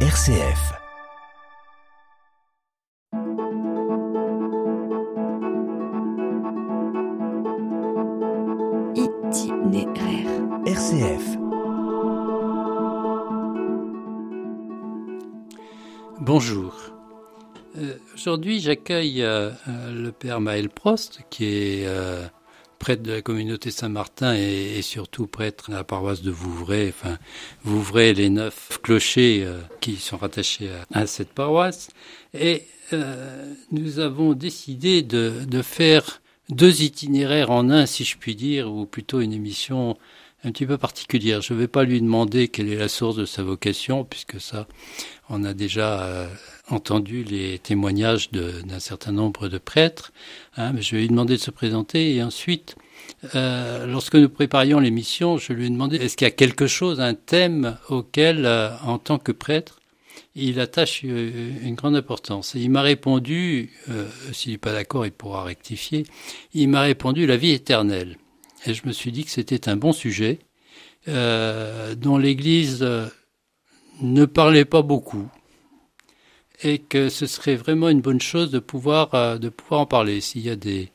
RCF. Itinéraire. RCF. Bonjour. Euh, Aujourd'hui, j'accueille euh, euh, le père Maël Prost, qui est euh, prêtre de la communauté Saint-Martin et, surtout prêtre à la paroisse de Vouvray. Enfin, Vouvray, les neuf clochers euh, qui sont rattachés à, cette paroisse. Et euh, nous avons décidé de, de faire deux itinéraires en un, si je puis dire, ou plutôt une émission un petit peu particulière. Je ne vais pas lui demander quelle est la source de sa vocation, puisque ça, on a déjà euh, entendu les témoignages d'un certain nombre de prêtres. hein, mais je vais lui demander de se présenter et ensuite, euh, lorsque nous préparions l'émission, je lui ai demandé est-ce qu'il y a quelque chose, un thème auquel, euh, en tant que prêtre, il attache euh, une grande importance? Et il m'a répondu, euh, s'il n'est pas d'accord, il pourra rectifier, il m'a répondu la vie éternelle. Et je me suis dit que c'était un bon sujet, euh, dont l'Église euh, ne parlait pas beaucoup, et que ce serait vraiment une bonne chose de pouvoir, euh, de pouvoir en parler. S'il y a des,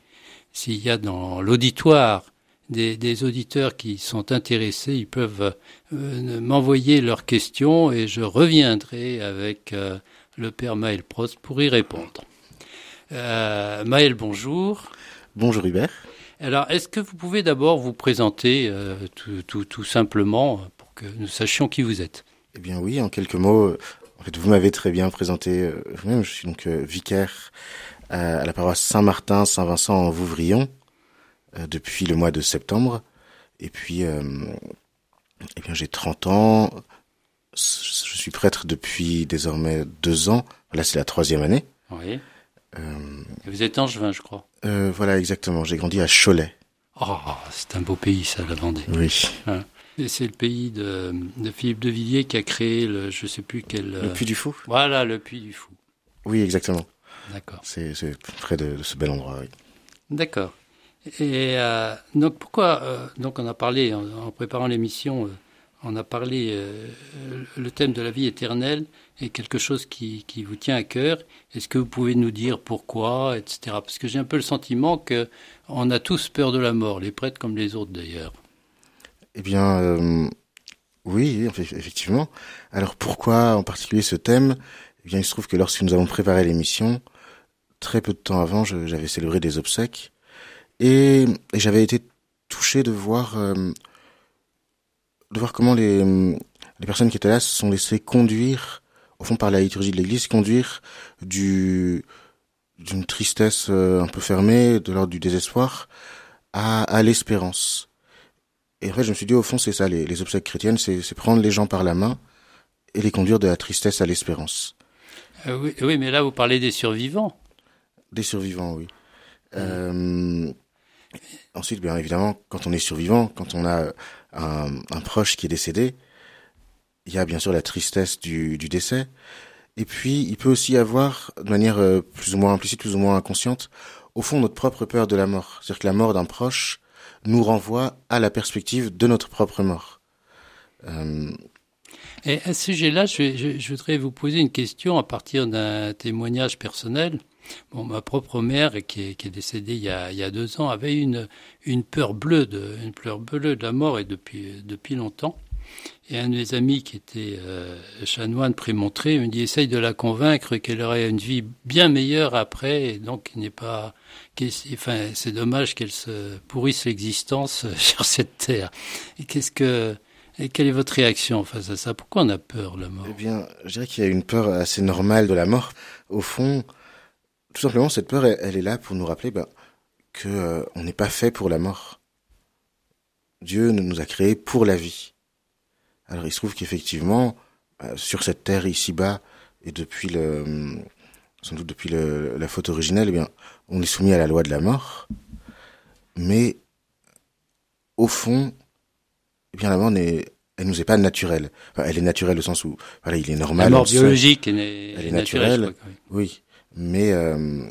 s'il y a dans l'auditoire des, des auditeurs qui sont intéressés, ils peuvent m'envoyer leurs questions et je reviendrai avec le père Maël Prost pour y répondre. Maël, bonjour. Bonjour Hubert. Alors, est-ce que vous pouvez d'abord vous présenter euh, tout, tout, tout simplement euh, pour que nous sachions qui vous êtes? Eh bien oui, en quelques mots, euh, en fait, vous m'avez très bien présenté euh, vous-même. Je suis donc euh, vicaire à, à la paroisse Saint-Martin, Saint-Vincent en Vouvrion euh, depuis le mois de septembre. Et puis, euh, eh bien, j'ai 30 ans. Je suis prêtre depuis désormais deux ans. Là, c'est la troisième année. Oui. Euh, Vous êtes angevin, je crois. Euh, voilà, exactement. J'ai grandi à Cholet. Oh, c'est un beau pays, ça, la Vendée. Oui. Et c'est le pays de, de Philippe de Villiers qui a créé le, je sais plus quel. Le Puy du Fou. Voilà, le Puy du Fou. Oui, exactement. D'accord. C'est c'est près de, de ce bel endroit. Oui. D'accord. Et euh, donc pourquoi euh, donc on a parlé en, en préparant l'émission, on a parlé euh, le thème de la vie éternelle est quelque chose qui, vous tient à cœur. Est-ce que vous pouvez nous dire pourquoi, etc. Parce que j'ai un peu le sentiment que on a tous peur de la mort, les prêtres comme les autres d'ailleurs. Eh bien, euh, oui, eff- effectivement. Alors pourquoi en particulier ce thème? Eh bien, il se trouve que lorsque nous avons préparé l'émission, très peu de temps avant, j'avais célébré des obsèques et, et j'avais été touché de voir, euh, de voir comment les, les personnes qui étaient là se sont laissées conduire, au fond par la liturgie de l'Église, conduire du d'une tristesse euh, un peu fermée, de l'ordre du désespoir, à, à l'espérance. Et en fait, je me suis dit, au fond, c'est ça, les, les obsèques chrétiennes, c'est c'est prendre les gens par la main et les conduire de la tristesse à l'espérance. Euh, oui, oui, mais là vous parlez des survivants. Des survivants, oui. Euh, ensuite, bien évidemment, quand on est survivant, quand on a un, un proche qui est décédé, il y a bien sûr la tristesse du, du décès. Et puis, il peut aussi y avoir, de manière euh, plus ou moins implicite, plus ou moins inconsciente, au fond, notre propre peur de la mort. C'est-à-dire que la mort d'un proche nous renvoie à la perspective de notre propre mort. Euh, Et à ce sujet-là, je, je- je voudrais vous poser une question à partir d'un témoignage personnel. Bon, ma propre mère, qui est, décédée il y, a, deux ans, avait une, une peur bleue de, la mort et depuis, depuis longtemps. Et un de mes amis qui était euh, chanoine prémontré me dit essaye de la convaincre qu'elle aurait une vie bien meilleure après, et donc n'est pas, enfin c'est dommage qu'elle se pourrisse l'existence sur cette terre. Et qu'est-ce que et quelle est votre réaction face à ça? Pourquoi on a peur de la mort? Eh bien, je dirais qu'il y a une peur assez normale de la mort. Au fond, tout simplement, cette peur, elle, elle est là pour nous rappeler ben, que euh, on n'est pas fait pour la mort. Dieu nous a créés pour la vie. Alors, il se trouve qu'effectivement, euh, sur cette terre ici-bas, et depuis le, sans doute depuis le, la faute originelle, eh bien, on est soumis à la loi de la mort. Mais, au fond, eh bien, la mort n'est, elle nous est pas naturelle. Enfin, elle est naturelle au sens où, voilà, il est normal. La mort biologique est Elle est naturelle. naturelle. je crois, oui. Oui, mais euh,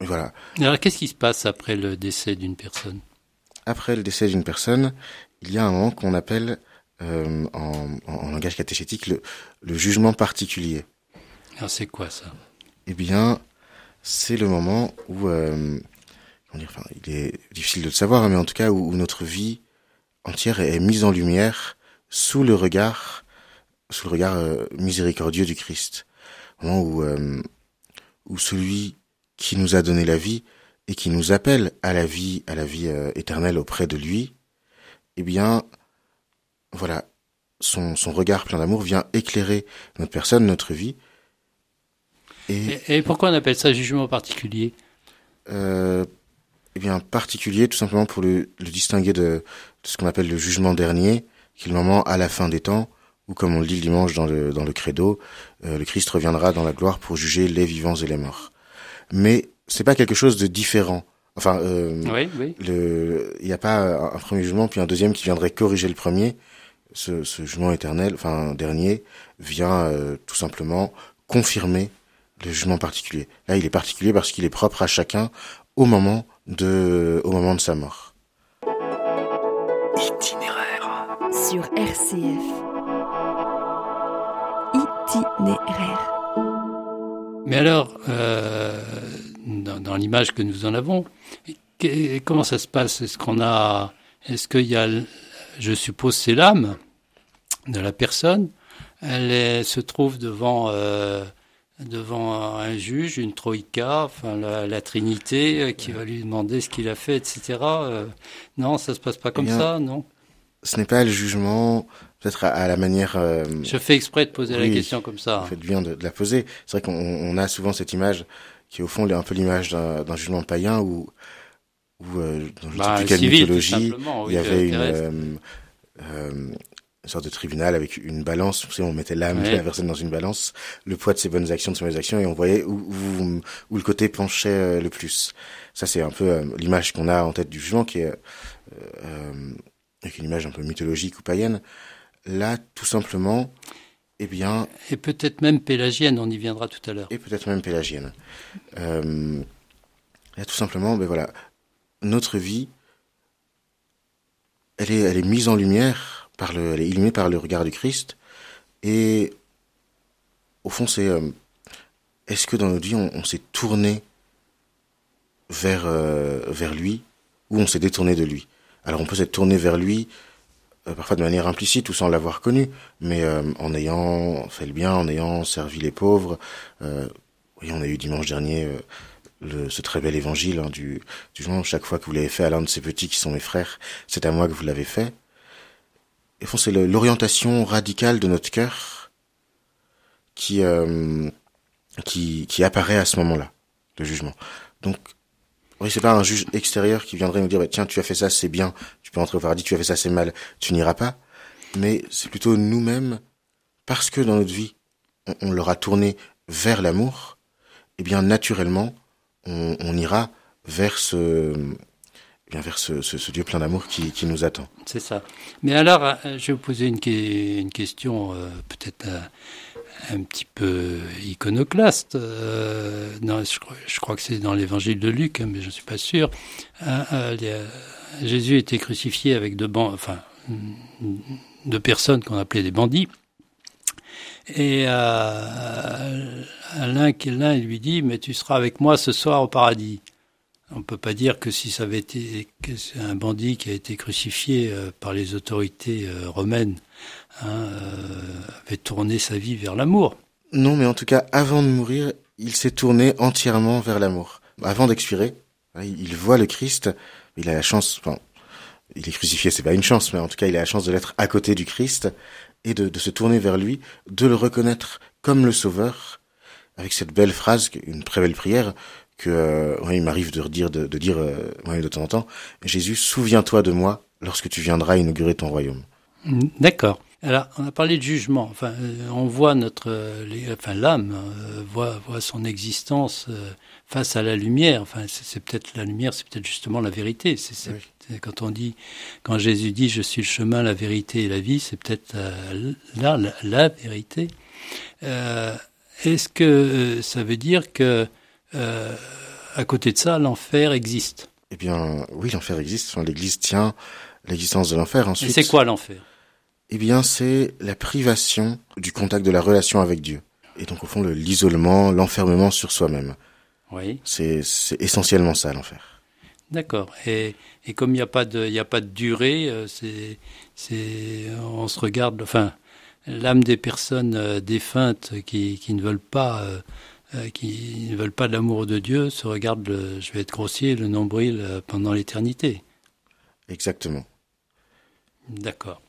voilà. Alors qu'est-ce qui se passe après le décès d'une personne? Après le décès d'une personne, il y a un moment qu'on appelle euh, en, en, langage catéchétique le, le jugement particulier. Alors c'est quoi ça? Eh bien, c'est le moment où, euh, dire, enfin, il est difficile de le savoir, hein, mais en tout cas où, où notre vie entière est, est, mise en lumière sous le regard, sous le regard euh, miséricordieux du Christ. Au moment où, où celui qui nous a donné la vie et qui nous appelle à la vie, à la vie euh, éternelle auprès de lui, eh bien, voilà, son, son regard plein d'amour vient éclairer notre personne, notre vie. Et, et, pourquoi on appelle ça jugement particulier? Euh, Eh bien, particulier, tout simplement pour le, le distinguer de, de ce qu'on appelle le jugement dernier, qui est le moment à la fin des temps, où, comme on le dit le dimanche dans le, dans le credo, euh, le Christ reviendra dans la gloire pour juger les vivants et les morts. Mais c'est pas quelque chose de différent. Enfin, euh, oui, oui. le, il n'y a pas un premier jugement puis un deuxième qui viendrait corriger le premier. Ce, ce jugement éternel, enfin dernier, vient euh, tout simplement confirmer le jugement particulier. Là, il est particulier parce qu'il est propre à chacun au moment de, au moment de sa mort. Itinéraire sur RCF. Itinéraire. Mais alors, euh, dans, dans l'image que nous en avons, comment ça se passe? Est-ce qu'on a, est-ce qu'il y a, je suppose, c'est l'âme de la personne. Elle est, se trouve devant euh, devant un juge, une troïka, enfin la, la Trinité, euh, qui va lui demander ce qu'il a fait, etc. Euh, non, ça se passe pas comme Eh bien, ça, non? Ce n'est pas le jugement, peut-être à, à la manière. euh, Je fais exprès de poser la question comme ça. Vous faites bien de, de la poser. C'est vrai qu'on on a souvent cette image qui est au fond un peu l'image d'un jugement païen où, où euh, dans je Bah, sais plus quelle civil, mythologie, oui, il y avait une, euh, euh, une sorte de tribunal avec une balance. Vous savez, on mettait l'âme Ouais. de la personne dans une balance, le poids de ses bonnes actions, de ses mauvaises actions, et on voyait où, où, où le côté penchait euh, le plus. Ça, c'est un peu euh, l'image qu'on a en tête du jugement, qui est avec une image un peu mythologique ou païenne. Là, tout simplement, eh bien, Et peut-être même pélagienne, on y viendra tout à l'heure. et peut-être même pélagienne. Euh, là, tout simplement, ben voilà, notre vie, elle est, elle est mise en lumière par le, elle est illuminée par le regard du Christ, et au fond, c'est, euh, est-ce que dans notre vie, on, on s'est tourné vers, euh, vers lui, ou on s'est détourné de lui? Alors, on peut s'être tourné vers lui, parfois de manière implicite ou sans l'avoir connu, mais euh, en ayant fait le bien, en ayant servi les pauvres. Euh, oui, on a eu dimanche dernier euh, le, ce très bel évangile hein, du, du jour. Chaque fois que vous l'avez fait à l'un de ces petits qui sont mes frères, c'est à moi que vous l'avez fait. Et fond, c'est l'orientation radicale de notre cœur qui, euh, qui, qui apparaît à ce moment-là, le jugement. Donc, oui, c'est pas un juge extérieur qui viendrait nous dire, bah, tiens, tu as fait ça, c'est bien, tu peux entrer au paradis, tu as fait ça, c'est mal, tu n'iras pas. Mais c'est plutôt nous-mêmes, parce que dans notre vie, on, on leur a tourné vers l'amour, eh bien, naturellement, on, ira vers ce, eh bien, vers ce, ce, Dieu plein d'amour qui, qui nous attend. C'est ça. Mais alors, euh, je vais vous poser une, une question euh, peut-être euh, un petit peu iconoclaste. Euh, je, crois- que c'est dans l'évangile de Luc, mais je ne suis pas sûr. Euh, euh, a- Jésus été crucifié avec enfin, deux personnes qu'on appelait des bandits. Et euh, l'un l'un lui dit mais tu seras avec moi ce soir au paradis. On peut pas dire que si ça avait été un bandit qui a été crucifié euh, par les autorités euh, romaines hein, euh, avait tourné sa vie vers l'amour. Non, mais en tout cas, avant de mourir, il s'est tourné entièrement vers l'amour. Avant d'expirer, il il voit le Christ, il a la chance, enfin, il est crucifié, c'est pas une chance, mais en tout cas, il a la chance de l'être à côté du Christ et de, de se tourner vers lui, de le reconnaître comme le Sauveur, avec cette belle phrase, une très belle prière que euh, ouais, il m'arrive de redire, de, de dire euh, ouais, de temps en temps. Jésus, souviens-toi de moi lorsque tu viendras inaugurer ton royaume. D'accord. Alors, on a parlé de jugement. Enfin, euh, on voit notre, euh, les- enfin, l'âme euh, voit, voit son existence euh, face à la lumière. Enfin, c'est peut-être la lumière, c'est peut-être justement la vérité. C'est Oui. quand on dit, quand Jésus dit, je suis le chemin, la vérité et la vie, c'est peut-être euh, là la, la vérité. Est-ce que ça veut dire que à côté de ça, l'enfer existe? Eh bien, oui, l'enfer existe. Enfin, L'Église tient l'existence de l'enfer. Ensuite, c'est quoi l'enfer? Eh bien, c'est la privation du contact de la relation avec Dieu. Et donc, au fond, l'isolement, l'enfermement sur soi-même. Oui. C'est essentiellement ça, l'enfer. D'accord. Et, et comme il n'y a pas de, il y a pas de durée, euh, c'est, c'est, on se regarde, enfin, l'âme des personnes euh, défuntes qui, qui ne veulent pas, euh, qui ne veulent pas de l'amour de Dieu se regardent, le, je vais être grossier, le nombril pendant l'éternité. Exactement. D'accord.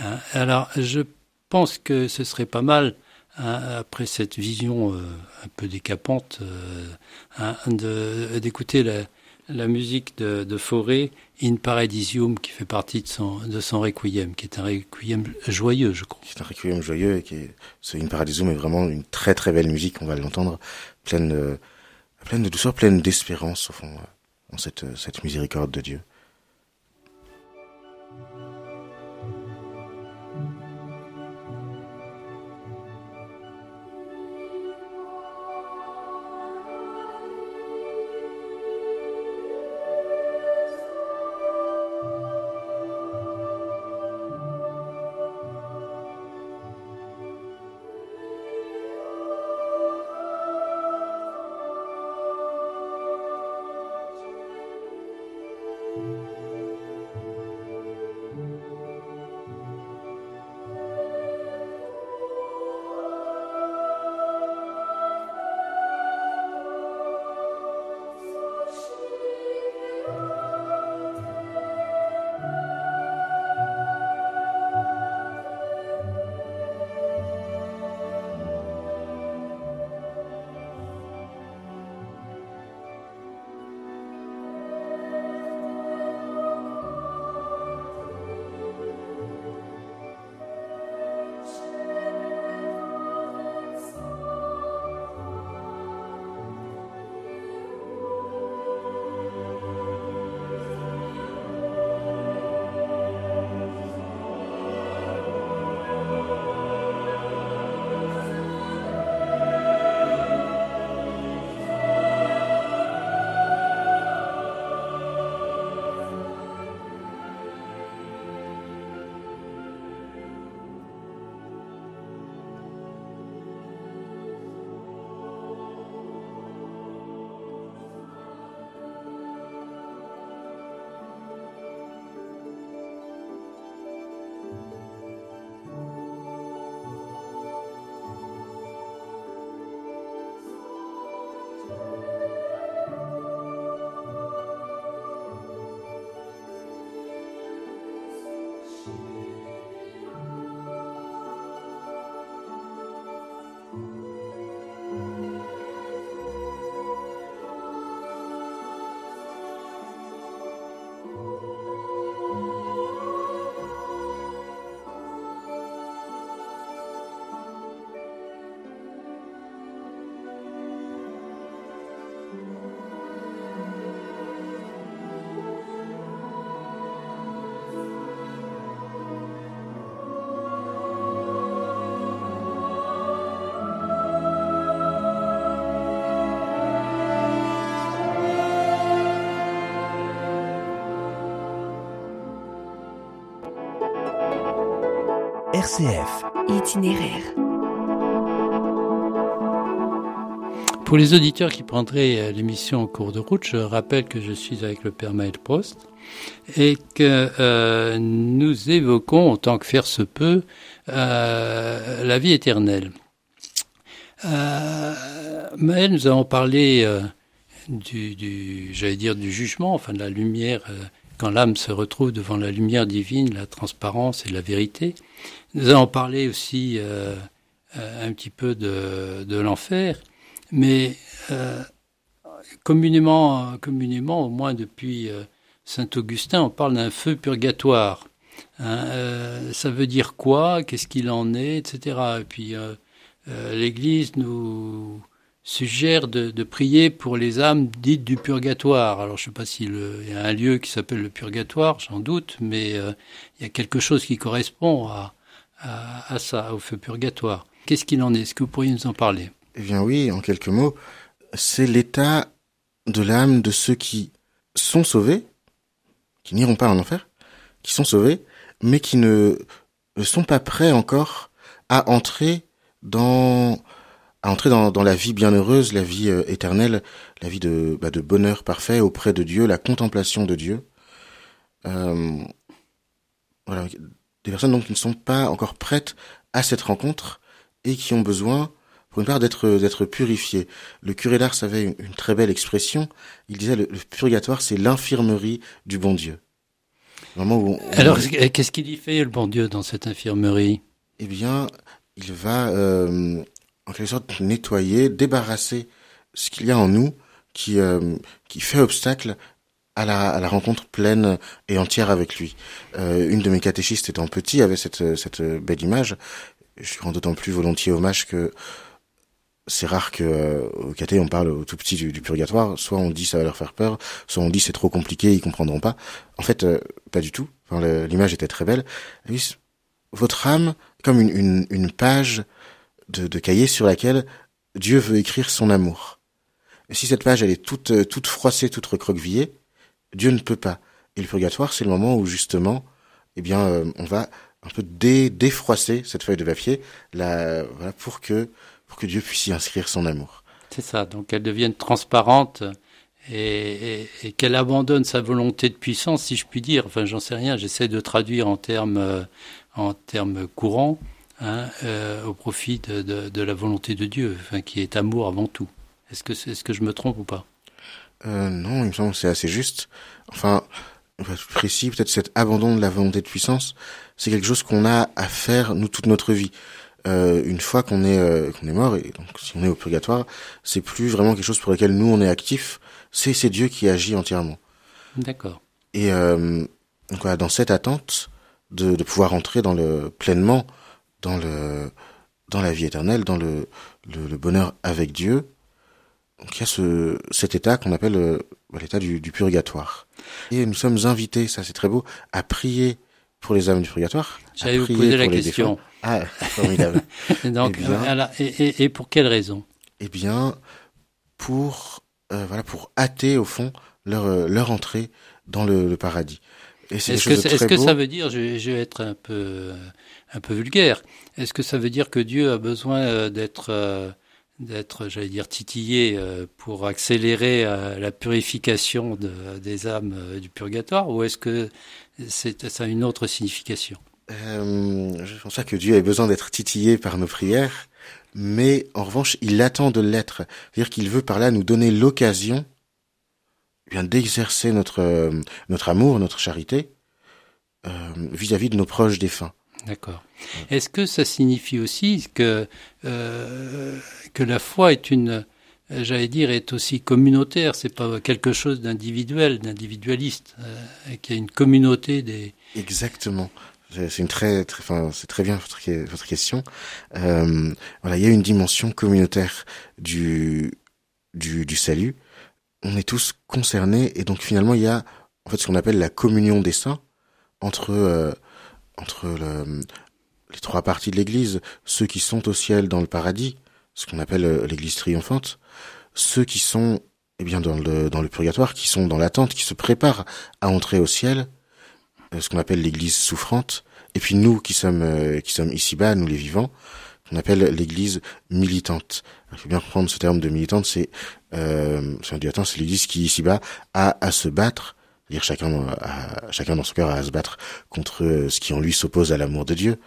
Hein, alors, je pense que ce serait pas mal, hein, après cette vision un peu décapante, hein, d'écouter la, musique de, de Fauré, In Paradisium, qui fait partie de son, requiem, qui est un requiem joyeux, je crois. C'est un requiem joyeux et qui est, ce In Paradisium est vraiment une très très belle musique, on va l'entendre, pleine pleine de douceur, pleine d'espérance, au fond, dans cette, cette miséricorde de Dieu. RCF. Itinéraire. Pour les auditeurs qui prendraient euh, l'émission en cours de route, je rappelle que je suis avec le Père Maël Prost et que euh, nous évoquons, autant que faire se peut, euh, la vie éternelle. Maël, nous avons parlé du, du j'allais dire, du jugement, enfin de la lumière, quand l'âme se retrouve devant la lumière divine, la transparence et la vérité. Nous allons parler aussi euh, euh, un petit peu de, l'enfer, mais euh, communément, au moins depuis Saint Augustin, on parle d'un feu purgatoire. Hein, ça veut dire quoi Qu'est-ce qu'il en est Etc. Et puis l'Église nous suggère de, prier pour les âmes dites du purgatoire. Alors je ne sais pas s'il y a un lieu qui s'appelle le purgatoire, j'en doute, mais il y a quelque chose qui correspond à, à, à ça, au feu purgatoire. Qu'est-ce qu'il en est? Est-ce que vous pourriez nous en parler? Eh bien oui, en quelques mots, c'est l'état de l'âme de ceux qui sont sauvés, qui n'iront pas en enfer, qui sont sauvés, mais qui ne sont pas prêts encore à entrer dans à entrer dans, dans la vie bienheureuse, la vie euh, éternelle, la vie de, bah, de bonheur parfait auprès de Dieu, la contemplation de Dieu. Euh, voilà, des personnes donc qui ne sont pas encore prêtes à cette rencontre et qui ont besoin, pour une part, d'être d'être purifiées. Le curé d'Ars avait une, une, très belle expression. Il disait le, le purgatoire, c'est l'infirmerie du bon Dieu. Vraiment où on, Alors, qu'est-ce qu'il y fait le bon Dieu dans cette infirmerie? Eh bien, il va euh, en quelque sorte nettoyer, débarrasser ce qu'il y a en nous qui euh, qui fait obstacle à la, à la rencontre pleine et entière avec lui. Euh, une de mes catéchistes étant petit avait cette cette belle image. Je rends d'autant plus volontiers hommage que c'est rare que euh, au caté on parle au tout petit du, du, purgatoire. Soit on dit ça va leur faire peur, soit on dit c'est trop compliqué, ils comprendront pas. En fait, euh, pas du tout. Enfin, l'image était très belle. votre âme, comme une, une, une page de, de, cahier sur laquelle Dieu veut écrire son amour. Si cette page elle est toute euh, toute froissée, toute recroquevillée, Dieu ne peut pas. Et le purgatoire, c'est le moment où justement, eh bien, euh, on va un peu dé, défroisser cette feuille de papier, là, voilà, pour que pour que Dieu puisse y inscrire son amour. C'est ça. Donc qu'elle devienne transparente et, et, et qu'elle abandonne sa volonté de puissance, si je puis dire. Enfin, j'en sais rien. J'essaie de traduire en termes euh, en termes courants hein, euh, au profit de, de, de, la volonté de Dieu, enfin, qui est amour avant tout. Est-ce que, est-ce que je me trompe ou pas? Euh, Non, il me semble que c'est assez juste. Enfin, précis, peut-être cet abandon de la volonté de puissance, c'est quelque chose qu'on a à faire, nous, toute notre vie. Euh, une fois qu'on est euh, qu'on est mort et donc si on est au purgatoire, c'est plus vraiment quelque chose pour lequel nous on est actif. C'est c'est Dieu qui agit entièrement. D'accord. Et euh, donc voilà, dans cette attente de, de pouvoir entrer dans le pleinement dans le dans la vie éternelle, dans le le, le bonheur avec Dieu. Donc il y a ce cet état qu'on appelle euh, l'état du, du purgatoire. Et nous sommes invités, ça c'est très beau, à prier pour les âmes du purgatoire. J'allais vous poser la question. Ah, formidable. Donc, eh bien, alors, et, et, et, pour quelle raison? Eh bien, pour euh, voilà, pour hâter au fond leur euh, leur entrée dans le, le paradis. Est-ce que, est que ça veut dire, je je vais, être un peu un peu vulgaire, est-ce que ça veut dire que Dieu a besoin euh, d'être d'être, j'allais dire, titillé pour accélérer la purification de, des âmes du purgatoire, ou est-ce que c'est, ça a une autre signification? Euh, je pense pas que Dieu ait besoin d'être titillé par nos prières, mais en revanche, il attend de l'être. C'est-à-dire qu'il veut par là nous donner l'occasion eh bien d'exercer notre euh, notre amour, notre charité euh, vis-à-vis -vis de nos proches défunts. D'accord. Est-ce que ça signifie aussi que euh, que la foi est une j'allais dire, est aussi communautaire? C'est pas quelque chose d'individuel, d'individualiste, euh, qu'il y a une communauté des. Exactement. C'est une très, très, enfin, c'est très bien votre, votre question. Euh, voilà, il y a une dimension communautaire du, du, du salut. On est tous concernés et donc finalement il y a en fait ce qu'on appelle la communion des saints entre euh, entre le, les trois parties de l'Église, ceux qui sont au ciel dans le paradis, ce qu'on appelle euh, l'Église triomphante, ceux qui sont eh bien dans le dans le purgatoire, qui sont dans l'attente, qui se préparent à entrer au ciel, euh, ce qu'on appelle l'Église souffrante, et puis nous qui sommes euh, qui sommes ici-bas, nous les vivants, qu'on appelle l'Église militante. Il faut bien comprendre ce terme de militante, c'est euh, c'est l'Église qui ici-bas a à se battre, dire chacun à, chacun dans son cœur à se battre contre euh, ce qui en lui s'oppose à l'amour de Dieu.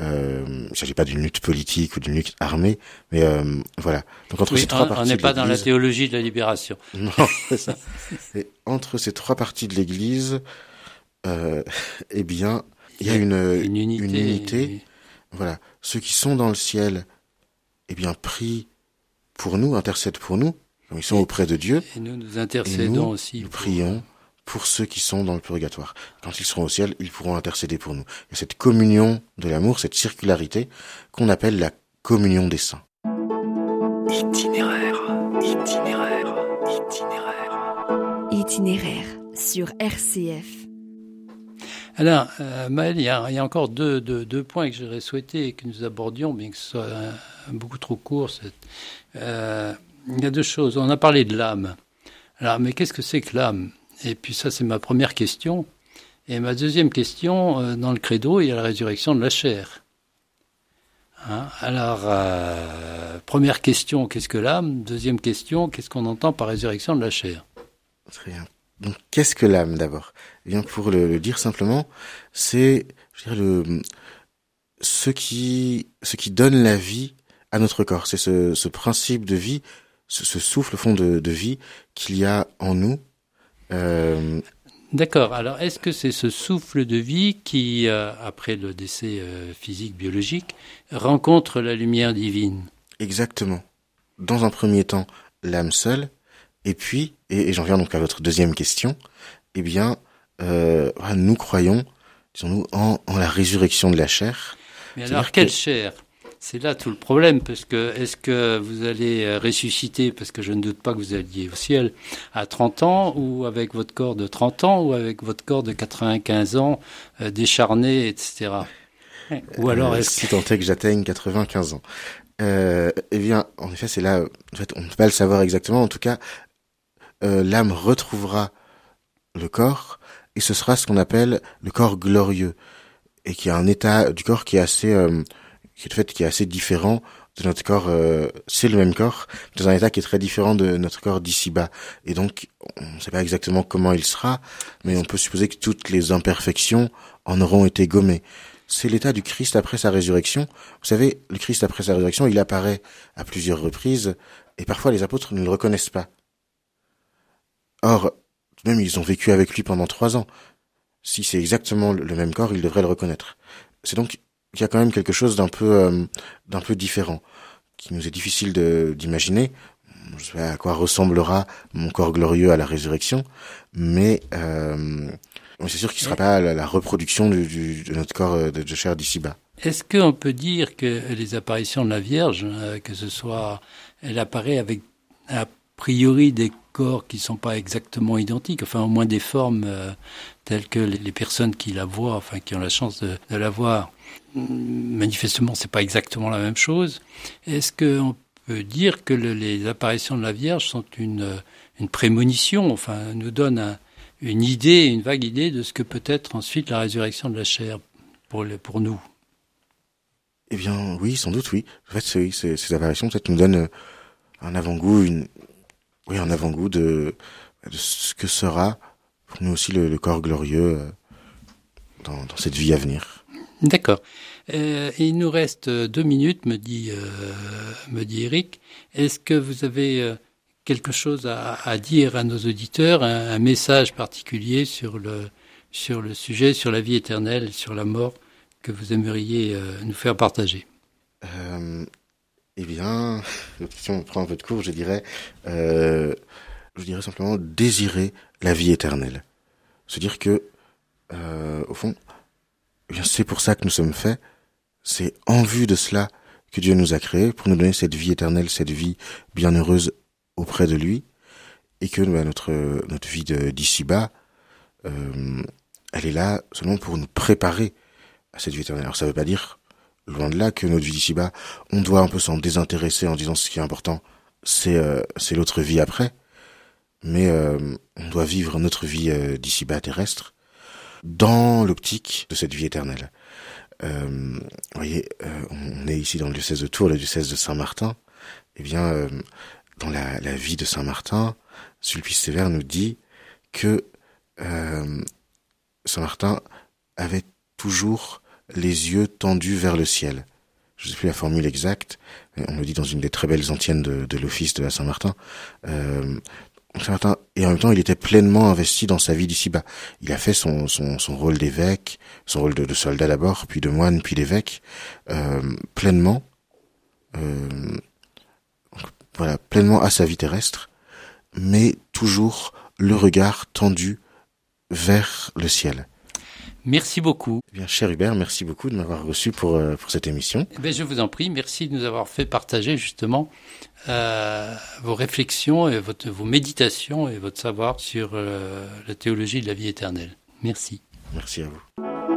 Euh, il ne s'agit pas d'une lutte politique ou d'une lutte armée, mais euh, voilà. Donc entre oui, ces trois on, parties, on n'est pas dans la théologie de la libération. Non, c'est ça. Et entre ces trois parties de l'Église, euh, eh bien, il y a une, une unité. Une unité. Voilà. Ceux qui sont dans le ciel, eh bien, prient pour nous, intercèdent pour nous. Ils sont et, auprès de Dieu. Et nous, nous intercédons nous, aussi. Nous prions pour ceux qui sont dans le purgatoire. Quand ils seront au ciel, ils pourront intercéder pour nous. Il y a cette communion de l'amour, cette circularité qu'on appelle la communion des saints. Itinéraire, itinéraire, itinéraire. Itinéraire sur RCF. Alors, euh, Maël, il y, a, il y, a, encore deux, deux, deux points que j'aurais souhaité que nous abordions, bien que ce soit un, un beaucoup trop court. Euh, il y a deux choses. On a parlé de l'âme. Alors, mais qu'est-ce que c'est que l'âme? Et puis ça, c'est ma première question. Et ma deuxième question, euh, dans le credo, il y a la résurrection de la chair. Hein, alors, euh, première question, qu'est-ce que l'âme? Deuxième question, qu'est-ce qu'on entend par résurrection de la chair? Très bien. Donc, qu'est-ce que l'âme d'abord? Eh Bien, pour le, dire simplement, c'est, ce qui, donne la vie à notre corps. C'est ce, principe de vie, ce, souffle fond de vie qu'il y a en nous. Euh, D'accord. Alors, est-ce que c'est ce souffle de vie qui, euh, après le décès euh, physique, biologique, rencontre la lumière divine? Exactement. Dans un premier temps, l'âme seule, et puis, et, j'en viens donc à votre deuxième question, eh bien, nous croyons, disons-nous, en, en, la résurrection de la chair. Mais alors, quelle chair? C'est là tout le problème, parce que est-ce que vous allez euh, ressusciter, parce que je ne doute pas que vous alliez au ciel, à 30 ans, ou avec votre corps de 30 ans, ou avec votre corps de 95 ans, euh, décharné, etc. Ou alors euh, est-ce Si tant est que j'atteigne 95 ans. Euh, eh bien, en effet, c'est là, en fait, on ne peut pas le savoir exactement. En tout cas, l'âme retrouvera le corps, et ce sera ce qu'on appelle le corps glorieux, et qui a un état du corps qui est assez qui est le fait qui est assez différent de notre corps, euh, c'est le même corps, dans un état qui est très différent de notre corps d'ici-bas. Et donc, on ne sait pas exactement comment il sera, mais on peut supposer que toutes les imperfections en auront été gommées. C'est l'état du Christ après sa résurrection. Vous savez, le Christ après sa résurrection, il apparaît à plusieurs reprises, et parfois les apôtres ne le reconnaissent pas. Or, même ils ont vécu avec lui pendant trois ans. Si c'est exactement le même corps, ils devraient le reconnaître. C'est donc il y a quand même quelque chose d'un peu euh, d'un peu différent qui nous est difficile d'imaginer. Je sais pas à quoi ressemblera mon corps glorieux à la résurrection, mais euh, c'est sûr qu'il ne sera pas la, reproduction du, de notre corps euh, de, de chair d'ici-bas. Est-ce qu'on peut dire que les apparitions de la Vierge, que ce soit, elle apparaît avec a priori des corps qui sont pas exactement identiques, enfin au moins des formes telles que les, personnes qui la voient, enfin qui ont la chance de la voir, manifestement, c'est pas exactement la même chose. Est-ce qu'on peut dire que les apparitions de la Vierge sont une, prémonition, enfin, nous donnent une idée, une vague idée de ce que peut être ensuite la résurrection de la chair pour, nous? Eh bien, oui, sans doute, oui. En fait, ces, apparitions, peut-être, nous donnent un avant-goût, un avant-goût de, ce que sera pour nous aussi le, corps glorieux euh, dans cette vie à venir. D'accord. Euh, il nous reste deux minutes, me dit, euh, me dit Eric. Est-ce que vous avez euh, quelque chose à, dire à nos auditeurs, un, message particulier sur le, sur le sujet, sur la vie éternelle, sur la mort, que vous aimeriez euh, nous faire partager? Eh bien, si on prend un peu de cours, je dirais, je dirais simplement désirer la vie éternelle. Se dire que, au fond, c'est pour ça que nous sommes faits. C'est en vue de cela que Dieu nous a créés, pour nous donner cette vie éternelle, cette vie bienheureuse auprès de lui, et que bah, notre notre vie d'ici-bas, euh, elle est là seulement pour nous préparer à cette vie éternelle. Alors ça ne veut pas dire, loin de là, que notre vie d'ici-bas, on doit un peu s'en désintéresser en disant ce qui est important, c'est euh, l'autre vie après, mais euh, on doit vivre notre vie euh, d'ici-bas terrestre dans l'optique de cette vie éternelle. Euh, vous voyez, euh, on est ici dans le diocèse de Tours, le diocèse de Saint-Martin. Eh bien, euh, dans la, vie de Saint-Martin, Sulpice Sévère nous dit que Saint-Martin avait toujours les yeux tendus vers le ciel. Je ne sais plus la formule exacte, on le dit dans une des très belles antiennes de, de l'office de Saint-Martin. Et en même temps, il était pleinement investi dans sa vie d'ici-bas. Il a fait son, son, son rôle d'évêque, son rôle de, de soldat d'abord, puis de moine, puis d'évêque, euh, pleinement, euh, voilà, pleinement à sa vie terrestre, mais toujours le regard tendu vers le ciel. Merci beaucoup. Eh bien, cher Hubert, merci beaucoup de m'avoir reçu pour, euh, pour cette émission. Eh bien, je vous en prie, merci de nous avoir fait partager justement euh, vos réflexions et votre, vos méditations et votre savoir sur euh, la théologie de la vie éternelle. Merci. Merci à vous.